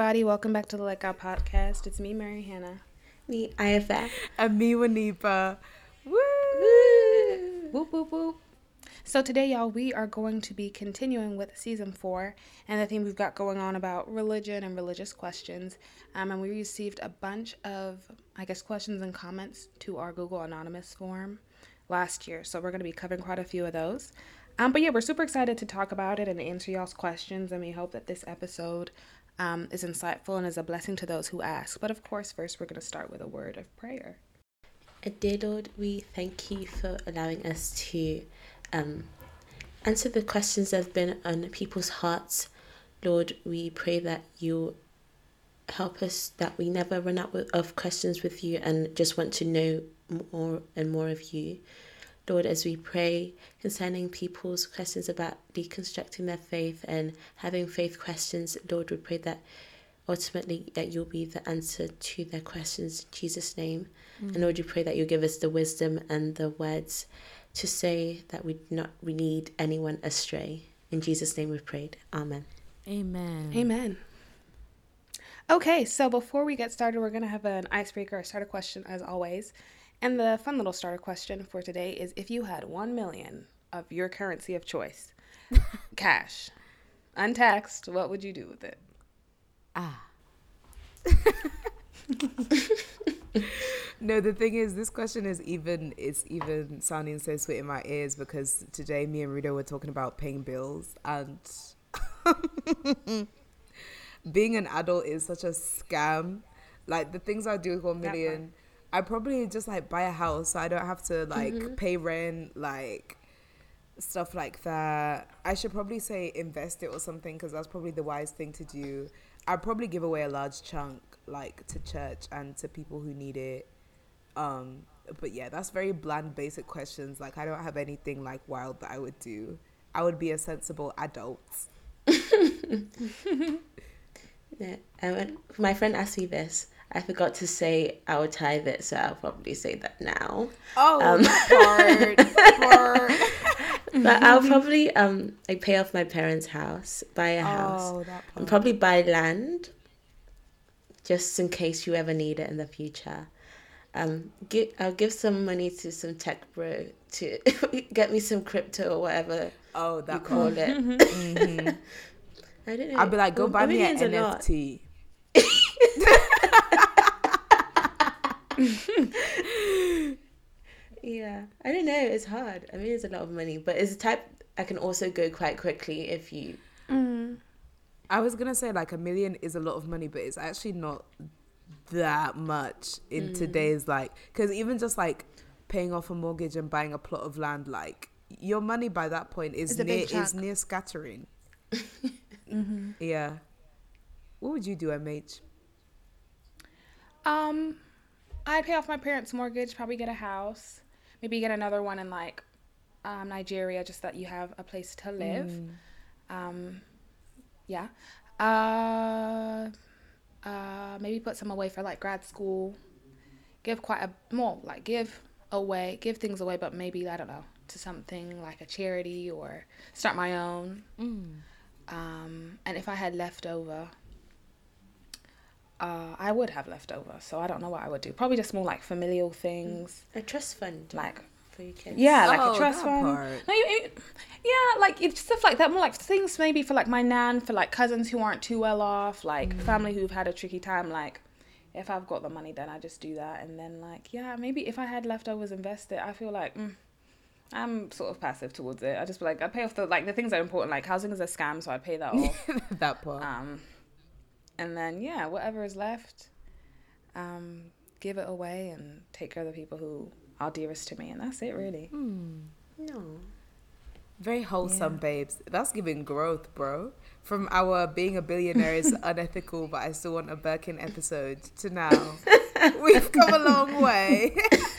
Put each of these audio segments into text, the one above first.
everybody. Welcome back to the Let God podcast. It's me, Mary Hannah. Me, IFF. And me, Wanipa. Woo! Whoop, whoop, whoop. So today, y'all, we are going to be continuing with season four and the theme we've got going on about religion and religious questions. Um, and we received a bunch of, I guess, questions and comments to our Google Anonymous form last year. So we're going to be covering quite a few of those. Um, but yeah, we're super excited to talk about it and answer y'all's questions. And we hope that this episode um, is insightful and is a blessing to those who ask. But of course, first, we're going to start with a word of prayer. Dear Lord, we thank you for allowing us to um, answer the questions that have been on people's hearts. Lord, we pray that you help us, that we never run out of questions with you and just want to know more and more of you. Lord, as we pray concerning people's questions about deconstructing their faith and having faith questions, Lord, we pray that ultimately that you'll be the answer to their questions in Jesus' name. Mm. And Lord, we pray that you'll give us the wisdom and the words to say that we not we lead anyone astray. In Jesus' name we've prayed. Amen. Amen. Amen. Okay, so before we get started, we're going to have an icebreaker, a starter question as always. And the fun little starter question for today is if you had 1 million of your currency of choice, cash, untaxed, what would you do with it? Ah. no, the thing is, this question is even it's even sounding so sweet in my ears because today me and Rita were talking about paying bills and being an adult is such a scam. Like the things I do with one million, I probably just like buy a house so I don't have to like mm-hmm. pay rent, like stuff like that. I should probably say invest it or something because that's probably the wise thing to do. I'd probably give away a large chunk like to church and to people who need it. Um, but yeah, that's very bland, basic questions. Like I don't have anything like wild that I would do. I would be a sensible adult. yeah, and my friend asked me this. I forgot to say I would tithe it, so I'll probably say that now. Oh, um, part, part. but I'll probably um like pay off my parents' house, buy a house, oh, and probably buy land, just in case you ever need it in the future. Um, give, I'll give some money to some tech bro to get me some crypto or whatever. Oh, that you call it. mm-hmm. I don't know. I'll be like, go well, buy me an NFT. yeah, I don't know. It's hard. I mean, it's a lot of money, but it's a type I can also go quite quickly if you. Mm. I was gonna say like a million is a lot of money, but it's actually not that much in mm. today's like because even just like paying off a mortgage and buying a plot of land, like your money by that point is it's near is near scattering. mm-hmm. Yeah. What would you do, MH? Um, I'd pay off my parents' mortgage, probably get a house, maybe get another one in like um, Nigeria, just that you have a place to live. Mm. Um, yeah. Uh, uh, maybe put some away for like grad school. Give quite a more like give away, give things away, but maybe I don't know to something like a charity or start my own. Mm. Um, and if I had leftover, uh, I would have left over, so I don't know what I would do. Probably just more like familial things. A trust fund, like for your kids. Yeah, like oh, a trust fund. No, you, you, yeah, like it's stuff like that. More like things maybe for like my nan, for like cousins who aren't too well off, like mm. family who've had a tricky time. Like, if I've got the money, then I just do that, and then like yeah, maybe if I had leftovers invested, I feel like. Mm, I'm sort of passive towards it. I just like I pay off the like the things that are important. Like housing is a scam, so I pay that off. that part. Um, and then yeah, whatever is left, um, give it away and take care of the people who are dearest to me, and that's it really. Hmm. No. Very wholesome, yeah. babes. That's giving growth, bro. From our being a billionaire is unethical, but I still want a Birkin episode to now. We've come a long way.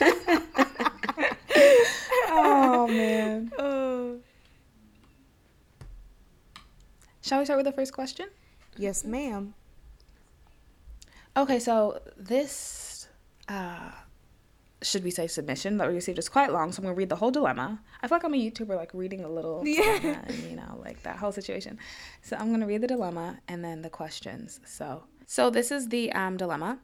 oh man. Oh. Shall we start with the first question? Yes, ma'am. Okay, so this, uh, should we say submission that we received is quite long, so I'm gonna read the whole dilemma. I feel like I'm a YouTuber, like reading a little, yeah, and, you know, like that whole situation. So I'm gonna read the dilemma and then the questions. So So this is the um, dilemma.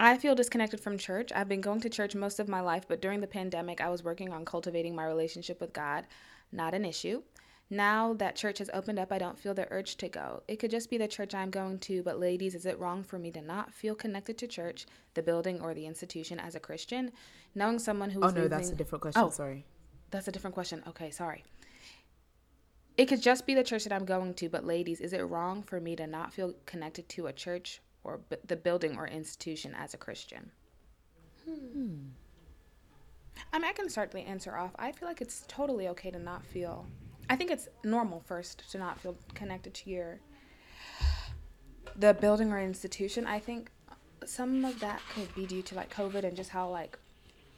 I feel disconnected from church. I've been going to church most of my life, but during the pandemic, I was working on cultivating my relationship with God. Not an issue. Now that church has opened up, I don't feel the urge to go. It could just be the church I'm going to, but ladies, is it wrong for me to not feel connected to church, the building, or the institution as a Christian? Knowing someone who Oh is no, losing... that's a different question. Oh. Sorry. That's a different question. Okay, sorry. It could just be the church that I'm going to, but ladies, is it wrong for me to not feel connected to a church or b- the building or institution as a Christian? Hmm. I mean, I can start the answer off. I feel like it's totally okay to not feel. I think it's normal first to not feel connected to your the building or institution. I think some of that could be due to like COVID and just how like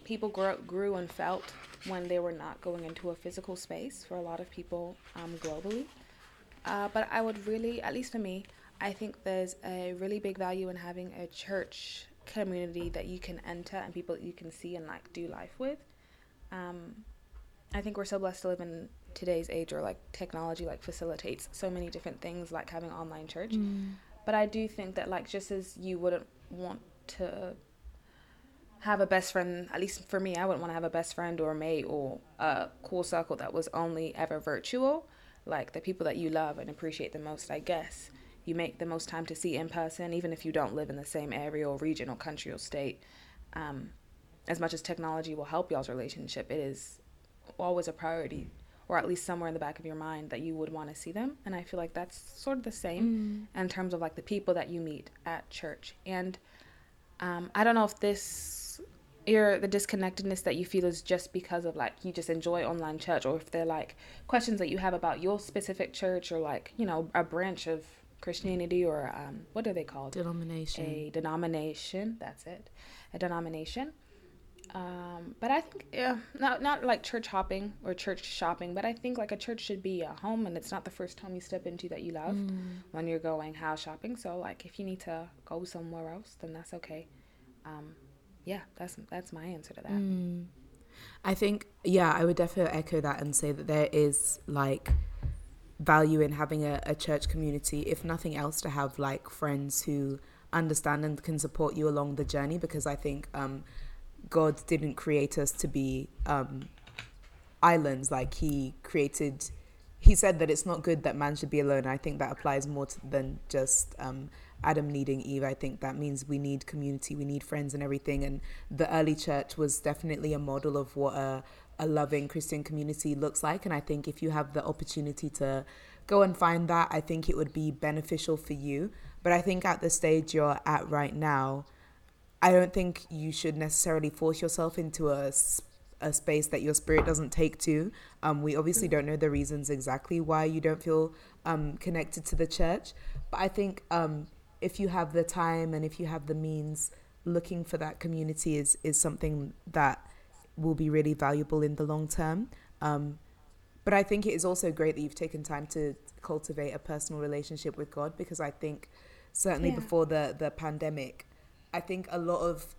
people grew, grew and felt when they were not going into a physical space for a lot of people um, globally. Uh, but I would really, at least for me, I think there's a really big value in having a church community that you can enter and people that you can see and like do life with. Um, I think we're so blessed to live in today's age or like technology like facilitates so many different things like having online church. But I do think that like just as you wouldn't want to have a best friend, at least for me, I wouldn't want to have a best friend or mate or a cool circle that was only ever virtual. Like the people that you love and appreciate the most, I guess, you make the most time to see in person, even if you don't live in the same area or region or country or state. Um, as much as technology will help y'all's relationship, it is always a priority, or at least somewhere in the back of your mind that you would want to see them. And I feel like that's sort of the same in terms of like the people that you meet at church. And um, I don't know if this your the disconnectedness that you feel is just because of like you just enjoy online church or if they're like questions that you have about your specific church or like you know a branch of christianity or um, what are they called Denomination. a denomination that's it a denomination um, but i think yeah not not like church hopping or church shopping but i think like a church should be a home and it's not the first home you step into that you love when you're going house shopping. So like if you need to go somewhere else then that's okay. Um, yeah that's that's my answer to that. Mm. I think, yeah, I would definitely echo that and say that there is like value in having a, a church community, if nothing else, to have like friends who understand and can support you along the journey because I think um, God didn't create us to be um, islands. Like, He created, He said that it's not good that man should be alone. I think that applies more to, than just um, Adam needing Eve. I think that means we need community, we need friends and everything. And the early church was definitely a model of what a, a loving Christian community looks like. And I think if you have the opportunity to go and find that, I think it would be beneficial for you. But I think at the stage you're at right now, I don't think you should necessarily force yourself into a a space that your spirit doesn't take to. Um, we obviously don't know the reasons exactly why you don't feel um, connected to the church, but I think um, if you have the time and if you have the means, looking for that community is is something that will be really valuable in the long term. Um, but I think it is also great that you've taken time to cultivate a personal relationship with God because I think certainly Yeah. before the the pandemic, I think a lot of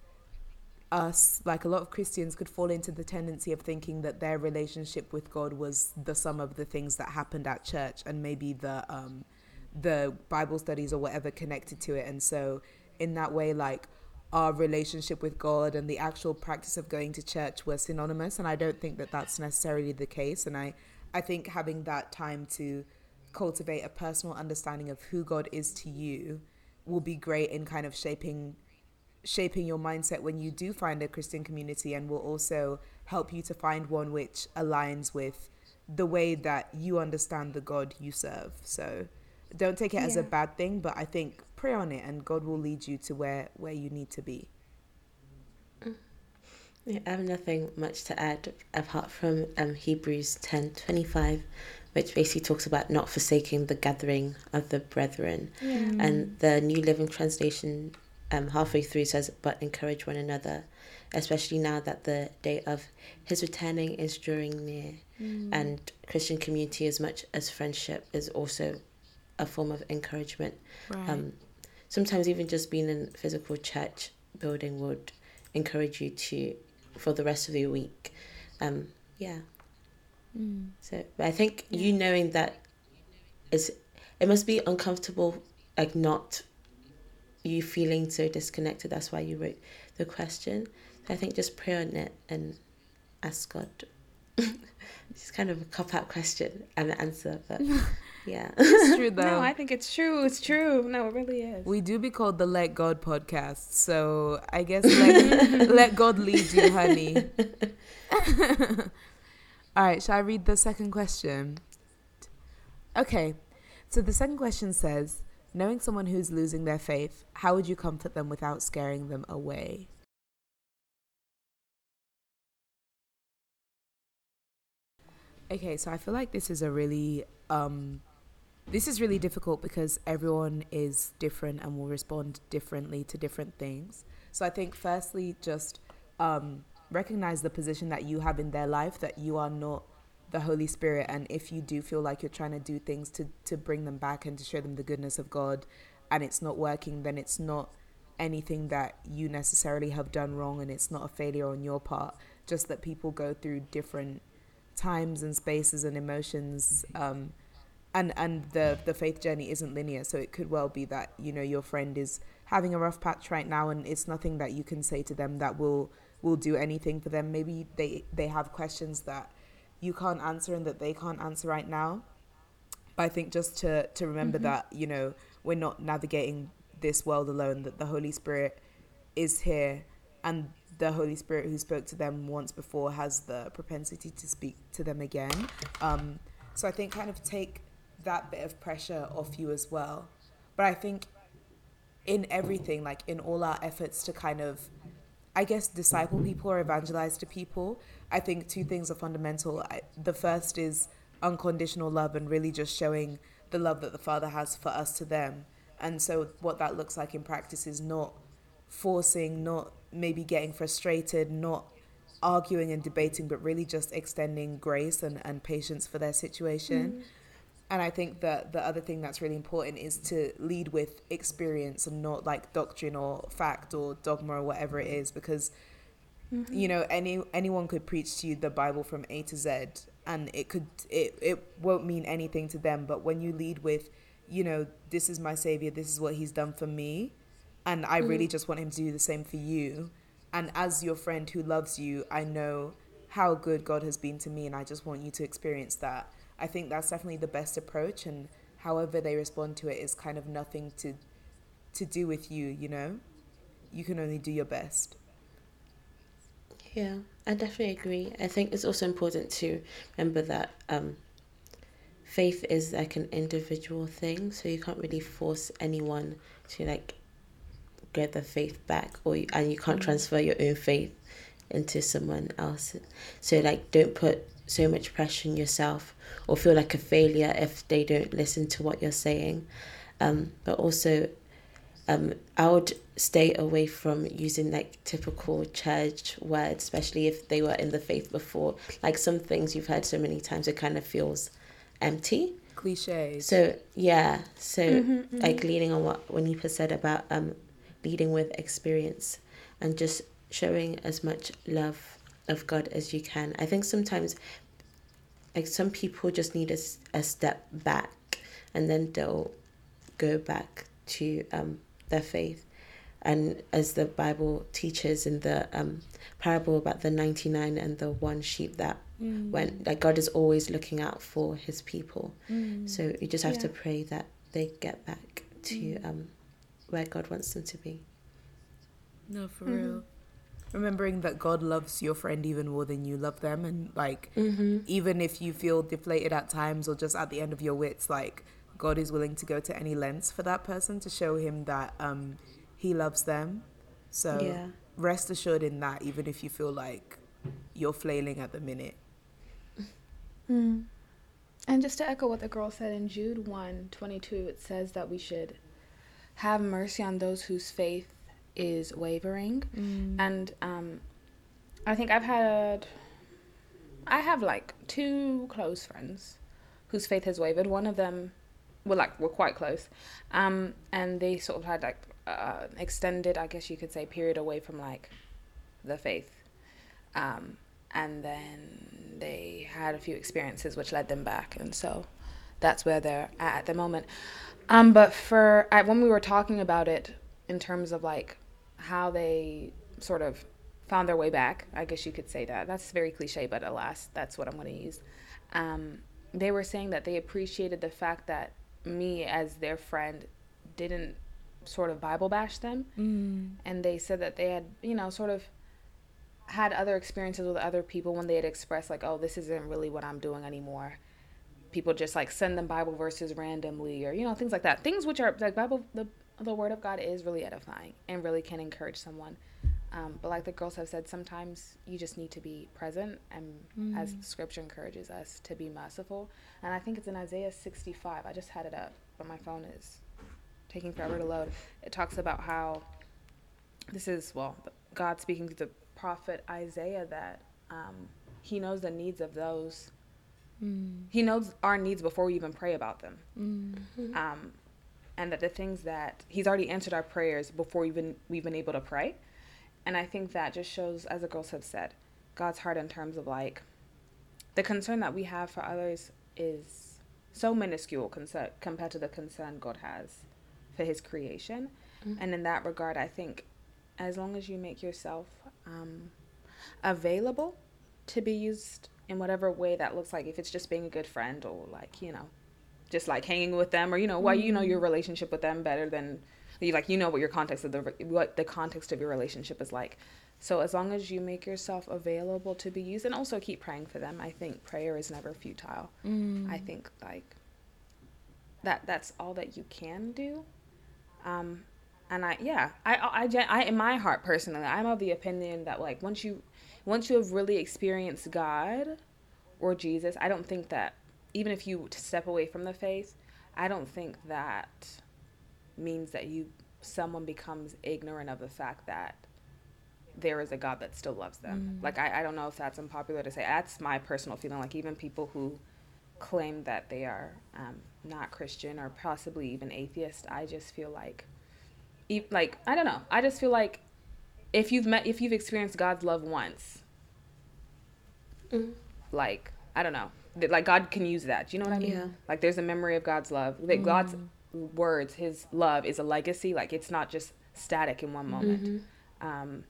us, like a lot of Christians, could fall into the tendency of thinking that their relationship with God was the sum of the things that happened at church and maybe the um, the Bible studies or whatever connected to it. And so, in that way, like our relationship with God and the actual practice of going to church were synonymous. And I don't think that that's necessarily the case. And I, I think having that time to cultivate a personal understanding of who God is to you will be great in kind of shaping shaping your mindset when you do find a Christian community and will also help you to find one which aligns with the way that you understand the God you serve. So don't take it as a bad thing, but I think pray on it and God will lead you to where where you need to be. Yeah, I have nothing much to add apart from um, Hebrews ten twenty five, which basically talks about not forsaking the gathering of the brethren. And the New Living Translation, um, halfway through, says, But encourage one another, especially now that the day of his returning is drawing near. And Christian community, as much as friendship, is also a form of encouragement. Right. Um, sometimes even just being in physical church building would encourage you to for the rest of the week. Um, yeah. So but I think you knowing that is it must be uncomfortable, like not you feeling so disconnected. That's why you wrote the question. So I think just pray on it and ask God. it's kind of a cop out question and answer, but yeah. It's true though. No, I think it's true. It's true. No, it really is. we do be called the Let God podcast, so I guess let, let God lead you, honey. All right, shall I read the second question? Okay, so the second question says, knowing someone who's losing their faith, how would you comfort them without scaring them away? Okay, so I feel like this is a really um this is really difficult because everyone is different and will respond differently to different things. So I think firstly just um recognize the position that you have in their life that you are not the Holy Spirit and if you do feel like you're trying to do things to to bring them back and to show them the goodness of God and it's not working then it's not anything that you necessarily have done wrong and it's not a failure on your part. Just that people go through different times and spaces and emotions um and and the the faith journey isn't linear. So it could well be that you know your friend is having a rough patch right now and it's nothing that you can say to them that will will do anything for them. Maybe they they have questions that you can't answer and that they can't answer right now. But i think just to to remember that you know we're not navigating this world alone that the holy spirit is here and the holy spirit who spoke to them once before has the propensity to speak to them again. Um so i think kind of take that bit of pressure off you as well. But i think in everything like in all our efforts to kind of I guess disciple people or evangelize to people, I think two things are fundamental. I, the first is unconditional love and really just showing the love that the Father has for us to them. And so, what that looks like in practice is not forcing, not maybe getting frustrated, not arguing and debating, but really just extending grace and, and patience for their situation. Mm-hmm. And I think that the other thing that's really important is to lead with experience and not like doctrine or fact or dogma or whatever it is, because mm-hmm. you know any anyone could preach to you the Bible from A to Z, and it could it it won't mean anything to them. But when you lead with, you know, this is my savior, this is what he's done for me, and I really mm-hmm. just want him to do the same for you. And as your friend who loves you, I know how good God has been to me, and I just want you to experience that. I think that's definitely the best approach, and however they respond to it is kind of nothing to to do with you. You know, you can only do your best. Yeah, I definitely agree. I think it's also important to remember that um, faith is like an individual thing, so you can't really force anyone to like get their faith back, or you, and you can't transfer your own faith into someone else. So like, don't put so much pressure on yourself or feel like a failure if they don't listen to what you're saying. Um, but also, um, I would stay away from using like typical church words, especially if they were in the faith before. Like some things you've heard so many times, it kind of feels empty. Cliches. So yeah, so like leaning on what Wanipa said about um, leading with experience and just showing as much love of God as you can. I think sometimes like some people just need a, a step back and then they'll go back to um, their faith. And as the bible teaches in the um, parable about the 99 and the one sheep that went like god is always looking out for his people. So you just have to pray that they get back to um, where god wants them to be. No, for real. Remembering that God loves your friend even more than you love them, and like mm-hmm. even if you feel deflated at times or just at the end of your wits, like God is willing to go to any lengths for that person to show him that um, He loves them. So yeah rest assured in that, even if you feel like you're flailing at the minute. Mm. And just to echo what the girl said in Jude 1 22, it says that we should have mercy on those whose faith is wavering. And um, I think I've had, I have like two close friends whose faith has wavered. One of them, well, like, we're quite close. Um, and they sort of had like uh, extended, I guess you could say, period away from like the faith. Um, and then they had a few experiences which led them back. And so that's where they're at at the moment. Um, but for I, when we were talking about it, in terms of like how they sort of found their way back. I guess you could say that. That's very cliche, but alas, that's what I'm going to use. Um, they were saying that they appreciated the fact that me, as their friend, didn't sort of Bible bash them. Mm. And they said that they had, you know, sort of had other experiences with other people when they had expressed, like, oh, this isn't really what I'm doing anymore. People just like send them Bible verses randomly or, you know, things like that. Things which are like Bible, the, the Word of God is really edifying and really can encourage someone. Um, but like the girls have said, sometimes you just need to be present, and Mm. as Scripture encourages us to be merciful. And I think it's in Isaiah 65. I just had it up, but my phone is taking forever to load. It talks about how this is well, God speaking to the prophet Isaiah that um, He knows the needs of those. Mm. He knows our needs before we even pray about them Mm. um, and that the things that he's already answered our prayers before even we've been able to pray and i think that just shows as the girls have said god's heart in terms of like the concern that we have for others is so minuscule concern, compared to the concern god has for his creation Mhm. and in that regard i think as long as you make yourself um, available to be used in whatever way that looks like if it's just being a good friend or like you know just like hanging with them or you know why you know your relationship with them better than you like you know what your context of the what the context of your relationship is like. So as long as you make yourself available to be used and also keep praying for them i think prayer is never futile. Mm. i think like that that's all that you can do. Um and i yeah I, I i i in my heart personally i'm of the opinion that like once you once you have really experienced god or jesus i don't think that even if you step away from the faith i don't think that means that you someone becomes ignorant of the fact that there is a god that still loves them. Mm. like I, I don't know if that's unpopular to say. That's my personal feeling. Like even people who claim that they are um, not christian or possibly even atheist i just feel like e- like i don't know. I just feel like if you've met if you've experienced god's love once Mm. like i don't know that like god can use that do you know what i mean Yeah. like there's a memory of god's love that god's words his love is a legacy like it's not just static in one moment Mhm. um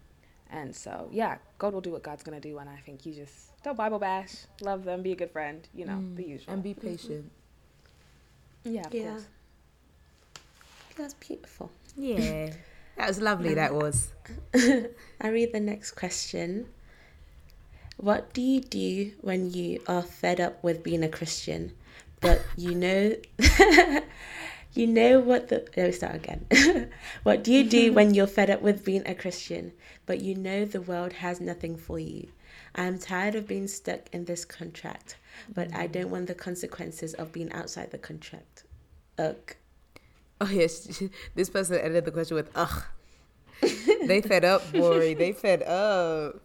and so yeah god will do what god's gonna do and i think you just don't bible bash love them be a good friend you know the usual And be patient. yeah of Yeah. course That's beautiful. Yeah. That was lovely, that was. I read the next question. What do you do when you are fed up with being a Christian, but you know you know what the let me start again. what do you do when you're fed up with being a Christian, but you know the world has nothing for you? I am tired of being stuck in this contract, but I don't want the consequences of being outside the contract. Ugh. Oh, yes. This person ended the question with, ugh. they fed up, Bori. They fed up.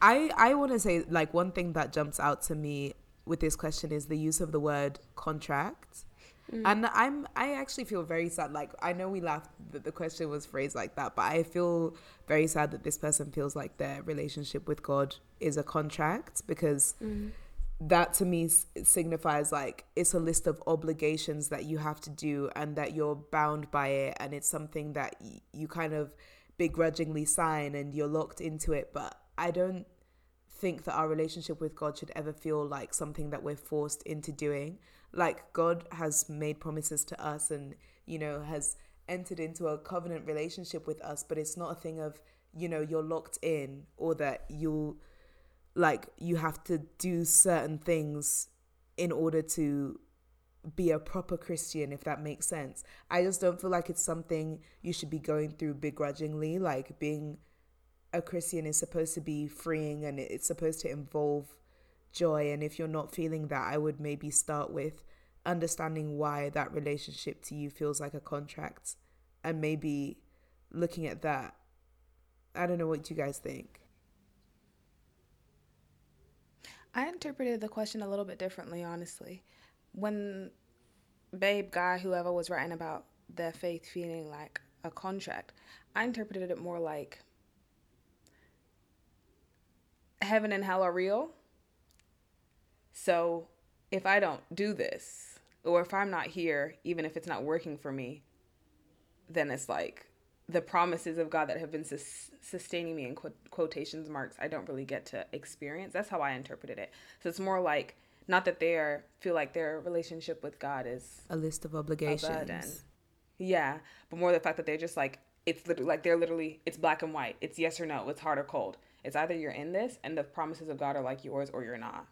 I I want to say like one thing that jumps out to me with this question is the use of the word contract. Mm. And I'm I actually feel very sad. Like I know we laughed that the question was phrased like that, but I feel very sad that this person feels like their relationship with God is a contract because mm. that to me signifies like it's a list of obligations that you have to do and that you're bound by it and it's something that y- you kind of begrudgingly sign and you're locked into it but i don't think that our relationship with god should ever feel like something that we're forced into doing like god has made promises to us and you know has entered into a covenant relationship with us but it's not a thing of you know you're locked in or that you'll like you have to do certain things in order to be a proper Christian, if that makes sense. I just don't feel like it's something you should be going through begrudgingly. Like being a Christian is supposed to be freeing and it's supposed to involve joy. And if you're not feeling that, I would maybe start with understanding why that relationship to you feels like a contract and maybe looking at that. I don't know what you guys think. I interpreted the question a little bit differently, honestly. When Babe Guy, whoever was writing about their faith feeling like a contract, I interpreted it more like heaven and hell are real. So if I don't do this, or if I'm not here, even if it's not working for me, then it's like the promises of God that have been sus- sustaining me in qu- quotations marks, I don't really get to experience. That's how I interpreted it. So it's more like not that they are feel like their relationship with God is a list of obligations. Yeah, but more the fact that they're just like it's literally like they're literally it's black and white. It's yes or no. It's hard or cold. It's either you're in this and the promises of God are like yours or you're not.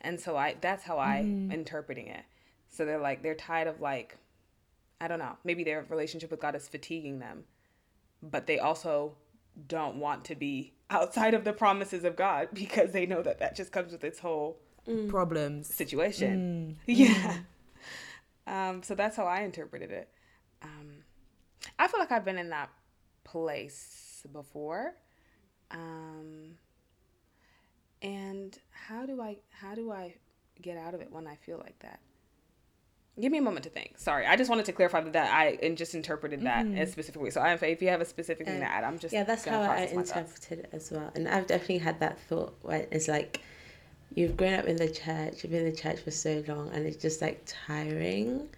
And so I that's how I interpreting it. So they're like they're tired of like I don't know, maybe their relationship with God is fatiguing them, but they also don't want to be outside of the promises of God because they know that that just comes with its whole Problems. situation. Yeah. Um, so that's how I interpreted it. Um, I feel like I've been in that place before. Um, and how do I how do I get out of it when I feel like that? Give me a moment to think. Sorry, I just wanted to clarify that I and just interpreted that in a specific way. So I, if you have a specific thing to add, I'm just yeah, that's how I process my thoughts. interpreted it as well. And I've definitely had that thought where it's like you've grown up in the church, you've been in the church for so long, and it's just like tiring.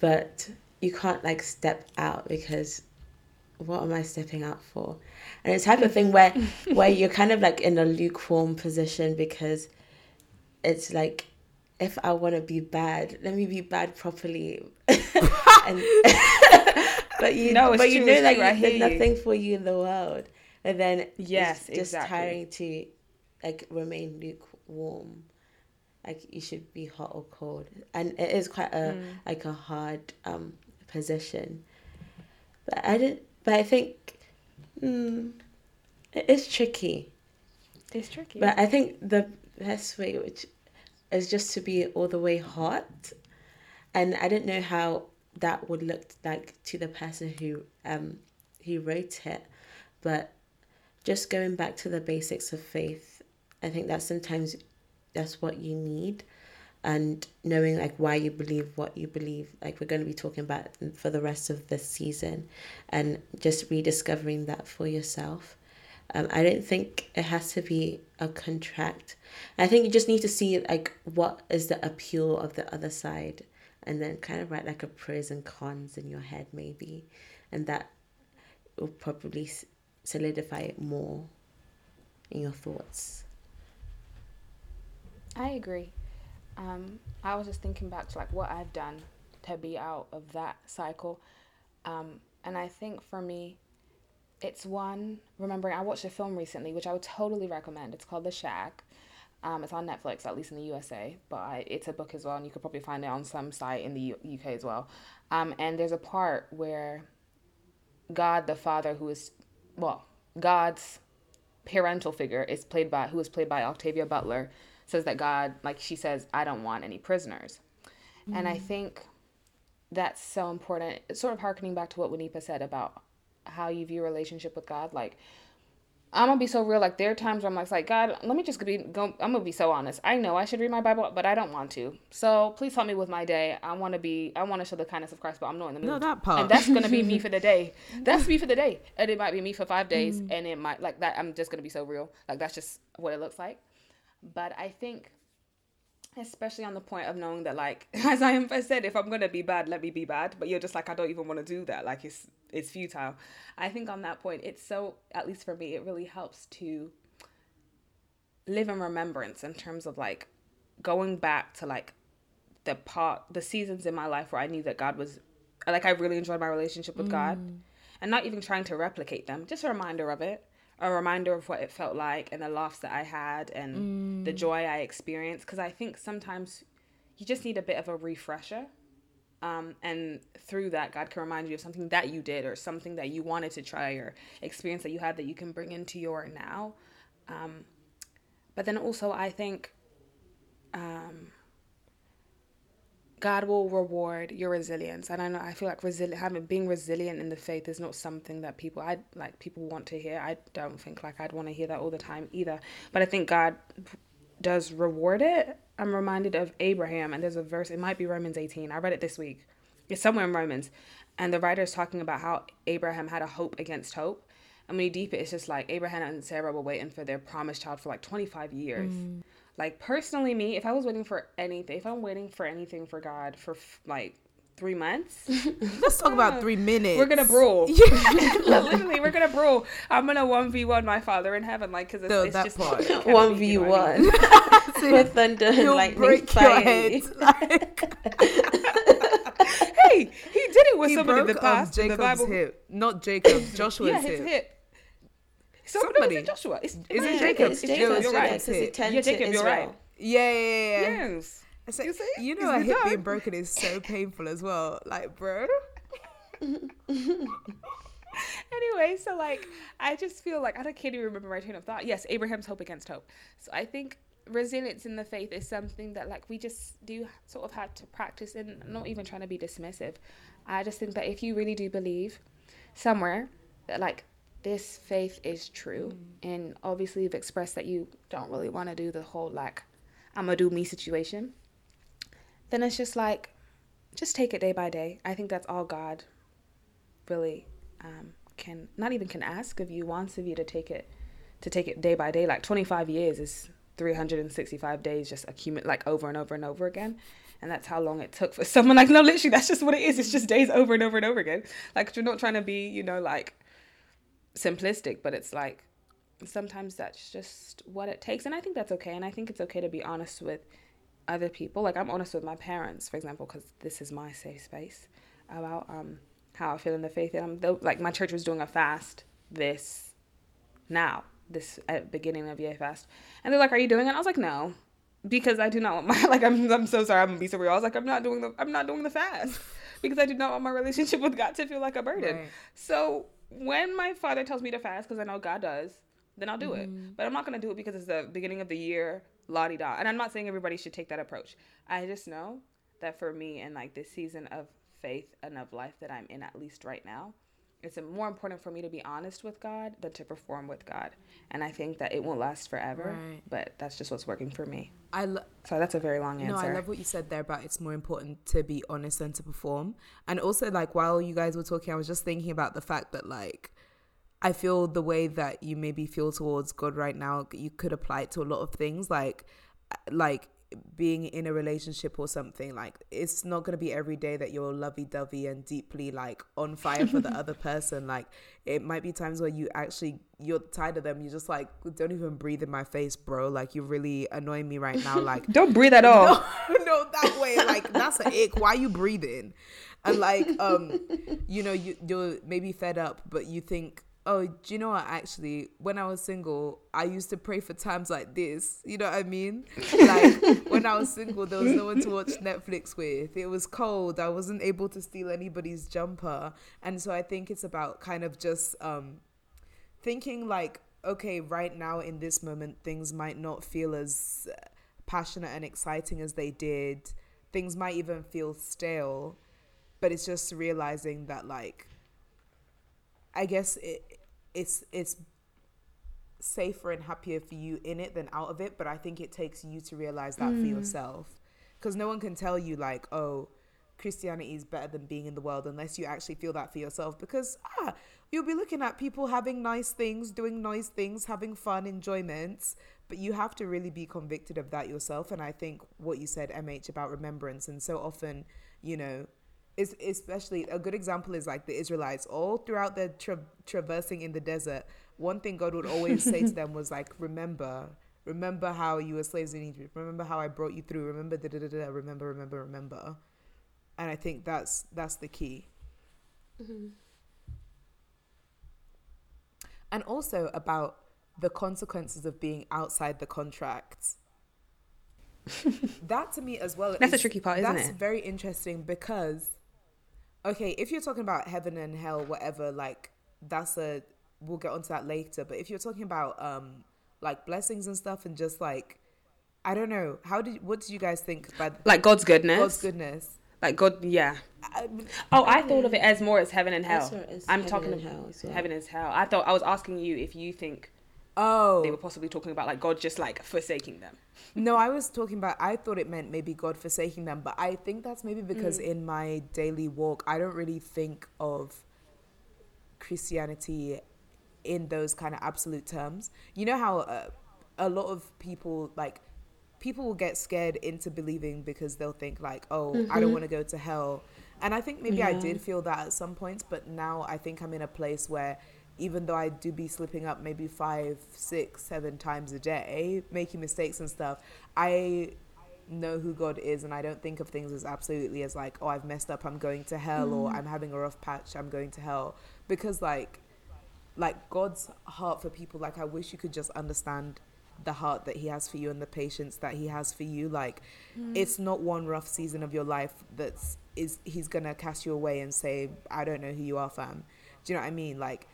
But you can't like step out because what am I stepping out for? And it's the type of thing where where you're kind of like in a lukewarm position because it's like if I want to be bad, let me be bad properly. and, but you No, it's but you true, know that you, hear there's you. nothing for you in the world, and then Yes, it's just exactly. tiring to like remain lukewarm. Like you should be hot or cold, and it is quite a Mm. like a hard um position. But I didn't. But I think mm, it is tricky. It's tricky. But I think the best way, which is just to be all the way hot, and I don't know how that would look like to the person who um who wrote it, but just going back to the basics of faith, I think that sometimes that's what you need, and knowing like why you believe what you believe. Like we're going to be talking about for the rest of this season, and just rediscovering that for yourself. Um, I don't think it has to be a contract. I think you just need to see like what is the appeal of the other side, and then kind of write like a pros and cons in your head maybe, and that will probably solidify it more in your thoughts. I agree. Um, I was just thinking back to like what I've done to be out of that cycle, um, and I think for me, it's one remembering. I watched a film recently, which I would totally recommend. It's called The Shack. Um, it's on Netflix, at least in the USA, but I, it's a book as well, and you could probably find it on some site in the U- UK as well. Um, and there's a part where God the Father, who is, well, God's parental figure is played by who is played by Octavia Butler says that God like she says I don't want any prisoners. And I mm. think that's so important. It's sort of harkening back to what Wanipa said about how you view relationship with God like I'm gonna be so real. Like there are times where I'm like, like God, let me just be. Go, I'm gonna be so honest. I know I should read my Bible, but I don't want to. So please help me with my day. I want to be. I want to show the kindness of Christ, but I'm not in the mood. No, that part. And that's gonna be me for the day. That's me for the day, and it might be me for five days, mm. and it might like that. I'm just gonna be so real. Like that's just what it looks like. But I think, especially on the point of knowing that, like as I said, if I'm gonna be bad, let me be bad. But you're just like I don't even want to do that. Like it's it's futile. I think on that point, it's so at least for me, it really helps to live in remembrance in terms of like going back to like the part the seasons in my life where I knew that God was like I really enjoyed my relationship with God mm. and not even trying to replicate them just a reminder of it a reminder of what it felt like and the laughs that I had and the joy I experienced because I think sometimes you just need a bit of a refresher um, and through that god can remind you of something that you did or something that you wanted to try or experience that you had that you can bring into your now um, but then also i think um, god will reward your resilience. And i know i feel like resilient having being resilient in the faith is not something that people i like people want to hear. I don't think like i'd want to hear that all the time either. But i think god does reward it. I'm reminded of abraham and there's a verse it might be romans 18 i read it this week. It's somewhere in romans. And the writer is talking about how abraham had a hope against hope. And when you deep it it's just like abraham and sarah were waiting for their promised child for like 25 years mm. Like personally me if i was waiting for anything if i'm waiting for anything for god for f- like three months. Let's talk about three minutes. We're gonna brawl. Literally, we're gonna brawl. I'm gonna one v one my father in heaven, like because it's, No, it's that just part. One deep, v you know what I mean? one with thunder and He'll lightning break your head. Like, Hey, he did it with he somebody in broke the um, past. in the Jacob's Bible. hip, not Jacob. Joshua's yeah, his hip. hip. Somebody, Somebody. was it Joshua. It's, Is it it's Jacob? It's It Jacob. You're right. Jacob's because he hip. turned Yeah, to Jacob, you're right. Yeah, yeah, yeah. yeah. Yes. I said, You see? you know, It's a been hip being broken is so painful as well. Like, bro. anyway, so like I just feel like I don't- can't even remember my train of thought. Yes, Abraham's hope against hope. So I think resilience in the faith is something that like we just do sort of have to practice and I'm not even trying to be dismissive. I just think that if you really do believe somewhere that like this faith is true. And obviously you've expressed that you don't really want to do the whole like I'm gonna do me situation, then it's just like just take it day by day. I think that's all God really um, can not even can ask of you wants of you to take it to take it day by day. Like 25 years is 365 days just accumulate like over and over and over again. And that's how long it took for someone like no literally that's just what it is. It's just days over and over and over again. Like you're not trying to be you know like simplistic but it's like sometimes that's just what it takes and i think that's okay and i think it's okay to be honest with other people. Like i'm honest with my parents for example because this is my safe space about um how i feel in the faith and i'm like my church was doing a fast this now this at beginning of year fast and they're like are you doing it? I was like no because i do not want my like i'm, I'm so sorry i'm gonna be so real i was like i'm not doing the i'm not doing the fast because i do not want my relationship with god to feel like a burden. Right. so when my father tells me to fast because i know god does then i'll do it. Mm-hmm. But i'm not gonna do it because it's the beginning of the year la di da. And i'm not saying everybody should take that approach. I just know that for me and like this season of faith and of life that i'm in at least right now it's more important for me to be honest with God than to perform with God. And I think that it won't last forever, Right. but that's just what's working for me. I lo- So that's a very long answer. No, I love what you said there about it's more important to be honest than to perform. And also, like, while you guys were talking, I was just thinking about the fact that, like, I feel the way that you maybe feel towards God right now, you could apply it to a lot of things, like, like being in a relationship or something. Like, it's not gonna be every day that you're lovey-dovey and deeply like on fire for the other person. Like, it might be times where you actually you're tired of them. you're just like don't even breathe in my face, bro. Like, you're really annoying me right now. Like, Don't breathe at all. no, no, that way. Like that's an ick. Why you breathing? And like, um, you know, you you're maybe fed up, but you think, oh, do you know what? Actually, when I was single, I used to pray for times like this. You know what I mean? Like when I was single, there was no one to watch Netflix with. It was cold. I wasn't able to steal anybody's jumper, and so I think it's about kind of just um thinking like okay right now in this moment things might not feel as passionate and exciting as they did things might even feel stale but it's just realizing that like i guess it, it's it's safer and happier for you in it than out of it but i think it takes you to realize that for yourself. Because no one can tell you like oh christianity is better than being in the world unless you actually feel that for yourself because ah you'll be looking at people having nice things doing nice things having fun enjoyments but you have to really be convicted of that yourself and i think what you said mh about remembrance and so often you know is especially a good example is like the israelites. All throughout their tra- traversing in the desert one thing god would always say to them was like remember remember how you were slaves in egypt. Remember how i brought you through. Remember da, da, da, da, remember remember remember. And i think that's that's the key. Mm-hmm. And also about the consequences of being outside the contract that to me as well That's is- tricky part, isn't that's it? very interesting because okay if you're talking about heaven and hell whatever like that's a we'll get onto that later but if you're talking about um like blessings and stuff and just like i don't know how did what did you guys think by Like God's goodness. god's goodness Like God, yeah. I, Oh, I thought of it as more as heaven and hell. saw it as I'm heaven talking and about hell as well. heaven is hell. I thought I was asking you if you think oh they were possibly talking about like God just like forsaking them. No, I was talking about. I thought it meant maybe God forsaking them, but I think that's maybe because Mm. in my daily walk, I don't really think of Christianity in those kind of absolute terms. You know how uh, a lot of people like people will get scared into believing because they'll think like, oh, mm-hmm. I don't mm-hmm. want to go to hell. And I think maybe yeah. I did feel that at some points, but now I think I'm in a place where even though I do be slipping up maybe five, six, seven times a day, making mistakes and stuff, I know who God is and I don't think of things as absolutely as like, oh, I've messed up, I'm going to hell, mm. or I'm having a rough patch, I'm going to hell. Because like like God's heart for people, like I wish you could just understand the heart that he has for you and the patience that he has for you. Like mm. it's not one rough season of your life that's is he's gonna cast you away and say, I don't know who you are, fam. Do you know what I mean? Like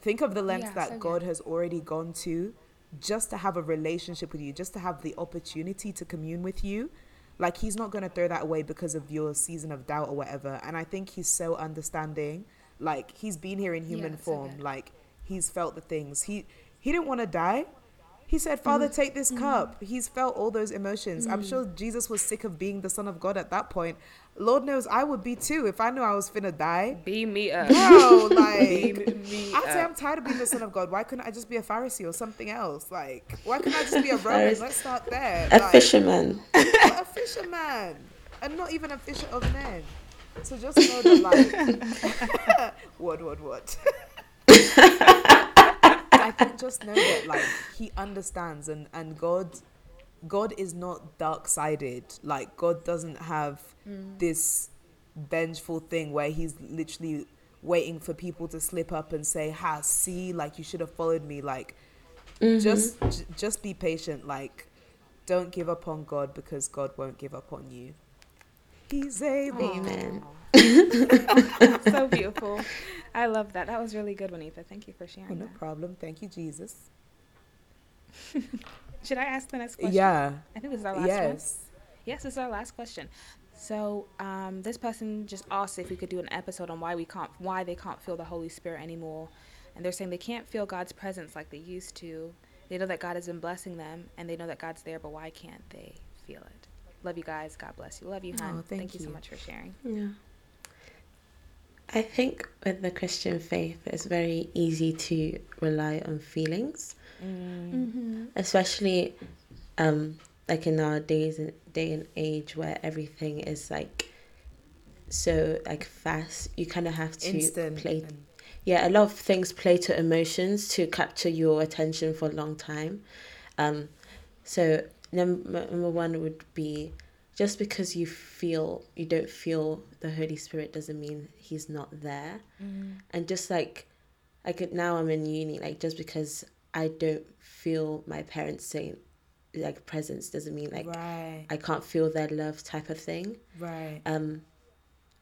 think of the lengths yeah, that so God has already gone to just to have a relationship with you, just to have the opportunity to commune with you. Like he's not going to throw that away because of your season of doubt or whatever. And I think he's so understanding. Like he's been here in human yeah, form. So like he's felt the things. He he didn't want to die. He said, Father, mm take this mm cup. He's felt all those emotions. I'm sure Jesus was sick of being the Son of God at that point. Lord knows I would be too if I knew I was finna die. Beam me up. Bro, like, me I'd say I'm tired of being the Son of God. Why couldn't I just be a Pharisee or something else? Like, why couldn't I just be a Roman? Let's start there. A like, fisherman. a fisherman. And not even a fisher of men. So just know that, like, what, what, what? I think just know that like he understands and and God God is not dark sided. Like God doesn't have mm. this vengeful thing where he's literally waiting for people to slip up and say, "Ha, see, like you should have followed me." Like mm-hmm. just j- just be patient. Like don't give up on God because God won't give up on you. He's able. Amen. so beautiful. I love that. That was really good, Juanita. Thank you for sharing. Oh, no that. problem. Thank you, Jesus. Should I ask the next question? Yeah. I think this is our last yes. one. Yes. Yes, this is our last question. So, um, this person just asked if we could do an episode on why we can't, why they can't feel the Holy Spirit anymore, and they're saying they can't feel God's presence like they used to. They know that God has been blessing them, and they know that God's there, but why can't they feel it? Love you guys. God bless you. Love you, hon. Oh, thank, thank you. you so much for sharing. Yeah. I think with the Christian faith, it's very easy to rely on feelings, mm. mm-hmm. especially um, like in our days and day and age where everything is like so like fast. You kind of have to Instant. play. Yeah, a lot of things play to emotions to capture your attention for a long time. Um, so number, number one would be just because you feel you don't feel the Holy Spirit doesn't mean He's not there. Mm. And just like like now I'm in uni, like just because I don't feel my parents saying like presence doesn't mean like right. I can't feel their love type of thing. Right. Um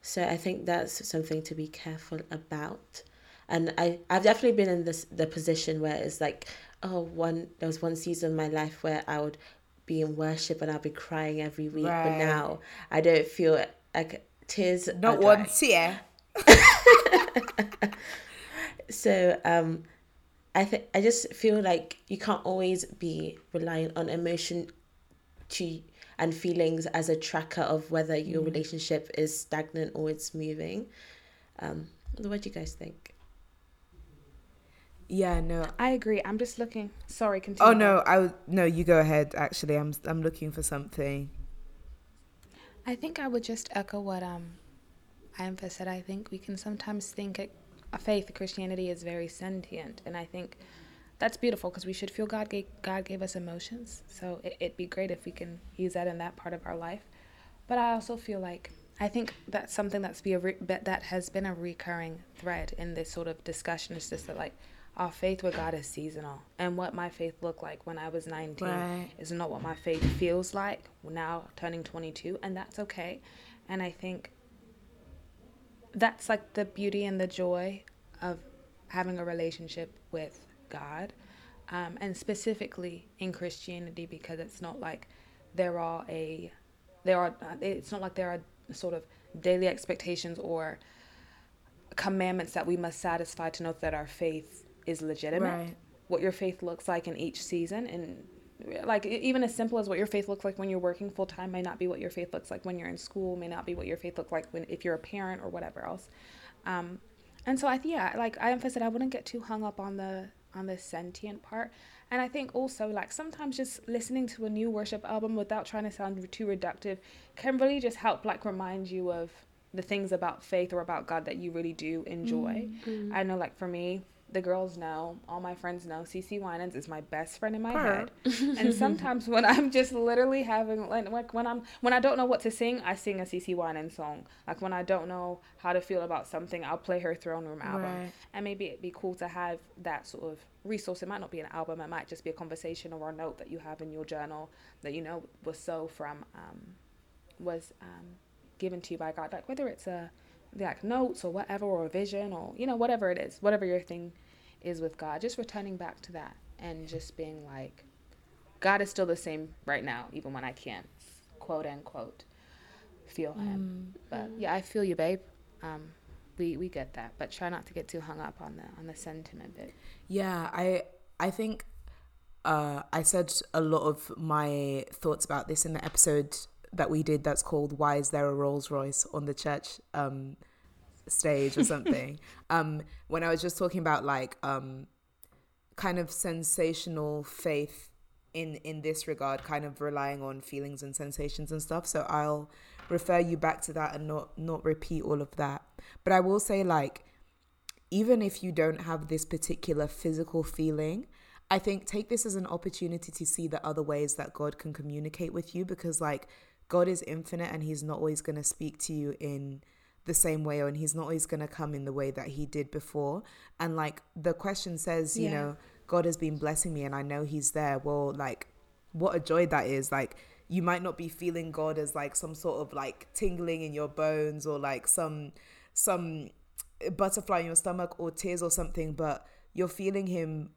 so I think that's something to be careful about. And I, I've definitely been in this the position where it's like, oh one there was one season of my life where I would be in worship and I'll be crying every week. Right. But now I don't feel like tears. Not one tear. so um, I think I just feel like you can't always be relying on emotion to and feelings as a tracker of whether your mm. relationship is stagnant or it's moving. Um, what do you guys think? Yeah, no. I agree. I'm just looking. Sorry, continue. Oh no, I no, you go ahead. Actually, I'm I'm looking for something. I think I would just echo what um Iamfa said. I think we can sometimes think a, a faith, Christianity, is very sentient, and I think that's beautiful because we should feel God gave God gave us emotions. So it, it'd be great if we can use that in that part of our life. But I also feel like I think that's something that's be a re- that has been a recurring thread in this sort of discussion. Is just that like our faith with God is seasonal. And what my faith looked like when I was 19 right. is not what my faith feels like now turning 22. And that's okay. And I think that's like the beauty and the joy of having a relationship with God. Um, and specifically in Christianity, because it's not like there are a, there are, it's not like there are sort of daily expectations or commandments that we must satisfy to know that our faith is legitimate. Right. What your faith looks like in each season and like even as simple as what your faith looks like when you're working full time may not be what your faith looks like when you're in school may not be what your faith looks like when if you're a parent or whatever else um, and so i yeah like i emphasized i wouldn't get too hung up on the on the sentient part And I think also, like, sometimes just listening to a new worship album without trying to sound too reductive can really just help, like, remind you of the things about faith or about God that you really do enjoy. Mm-hmm. I know, like, for me, the girls know, all my friends know, CeCe Winans is my best friend in my head. and sometimes when I'm just literally having like when I'm when I don't know what to sing, I sing a CeCe Winans song. Like when I don't know how to feel about something, I'll play her Throne Room album. Right. And maybe it'd be cool to have that sort of resource. It might not be an album, it might just be a conversation or a note that you have in your journal that you know was so from um, was um, given to you by God. Like whether it's a like notes or whatever or a vision or you know whatever it is whatever your thing is with god just returning back to that and just being like god is still the same right now even when i can't quote unquote feel him. Mm. but yeah i feel you babe. Um we we get that but try not to get too hung up on the on the sentiment bit. Yeah i i think uh i said a lot of my thoughts about this in the episode that we did that's called "Why Is There a Rolls Royce on the Church um, Stage" or something. um, when I was just talking about like um, kind of sensational faith in in this regard, kind of relying on feelings and sensations and stuff. So I'll refer you back to that and not not repeat all of that. But I will say like even if you don't have this particular physical feeling, I think take this as an opportunity to see the other ways that God can communicate with you because like God is infinite and he's not always going to speak to you in the same way or and he's not always going to come in the way that he did before. And like the question says you yeah. know god has been blessing me and i know he's there. Well like what a joy that is. Like you might not be feeling god as like some sort of like tingling in your bones or like some some butterfly in your stomach or tears or something but you're feeling him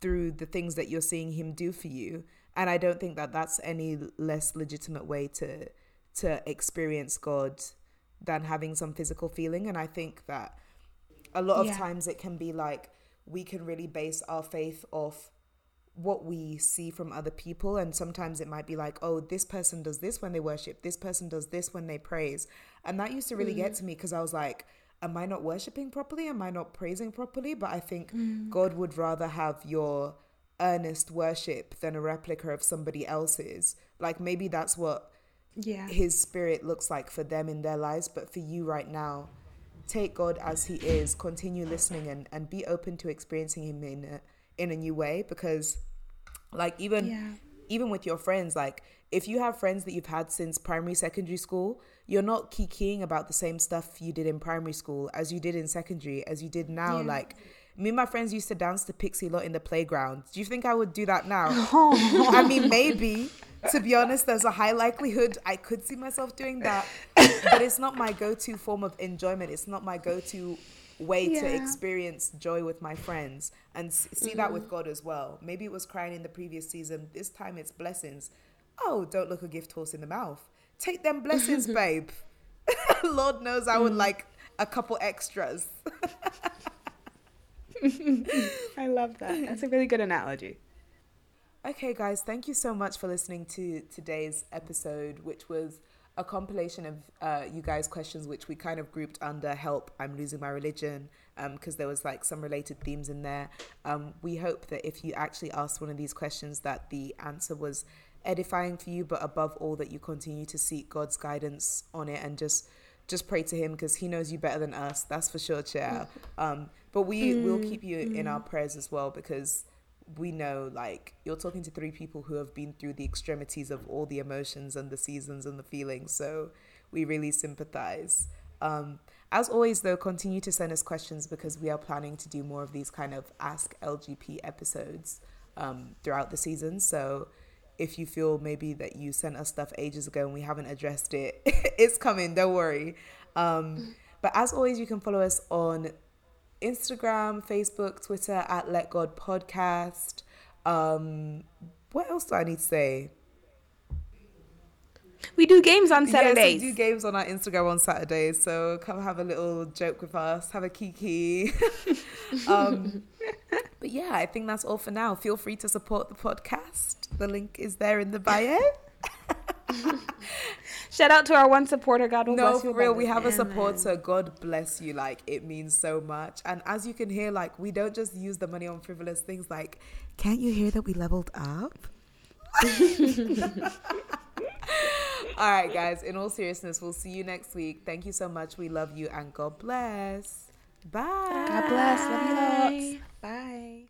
through the things that you're seeing him do for you and I don't think that that's any less legitimate way to to experience God than having some physical feeling. And I think that a lot of yeah. times it can be like we can really base our faith off what we see from other people and sometimes it might be like oh this person does this when they worship this person does this when they praise and that used to really mm. get to me because i was like am i not worshiping properly am i not praising properly but i think mm. god would rather have your earnest worship than a replica of somebody else's. Like maybe that's what yeah. his spirit looks like for them in their lives, but for you right now, take God as he is, continue listening and, and be open to experiencing him in a, in a new way because like even yeah. even with your friends like if you have friends that you've had since primary secondary school you're not kikiing about the same stuff you did in primary school as you did in secondary as you did now yeah. like me and my friends used to dance to Pixie Lott in the playground. Do you think I would do that now? I mean, maybe. To be honest, there's a high likelihood I could see myself doing that, but it's not my go-to form of enjoyment. It's not my go-to way yeah. to experience joy with my friends and see mm. that with God as well. Maybe it was crying in the previous season. This time it's blessings. Oh, don't look a gift horse in the mouth. Take them blessings, babe. Lord knows I would mm. like a couple extras. I love that. That's a really good analogy. Okay, guys, thank you so much for listening to today's episode, which was a compilation of uh, you guys' questions, which we kind of grouped under "Help, I'm losing my religion," because um, there was like some related themes in there. Um, we hope that if you actually asked one of these questions, that the answer was edifying for you, but above all, that you continue to seek God's guidance on it and just just pray to Him because He knows you better than us. That's for sure, Chair. Um, but we mm, will keep you in our mm. prayers as well because we know like you're talking to three people who have been through the extremities of all the emotions and the seasons and the feelings. So we really sympathize. Um, as always, though, continue to send us questions because we are planning to do more of these kind of Ask LGP episodes um, throughout the season. So if you feel maybe that you sent us stuff ages ago and we haven't addressed it, it's coming, don't worry. Um, but as always, you can follow us on Instagram, Facebook, Twitter at Let God Podcast. Um, what else do I need to say? We do games on Saturdays. Yes, we do games on our Instagram on Saturdays. So come have a little joke with us, have a kiki. um, but yeah, I think that's all for now. Feel free to support the podcast. The link is there in the bio. Shout out to our one supporter. God will no, bless you. for real, we have a Amen. supporter. God bless you. Like it means so much. And as you can hear, like we don't just use the money on frivolous things. Like, can't you hear that we leveled up? all right, guys. In all seriousness, we'll see you next week. Thank you so much. We love you and God bless. Bye. God bless. Love you lots. Bye. Bye.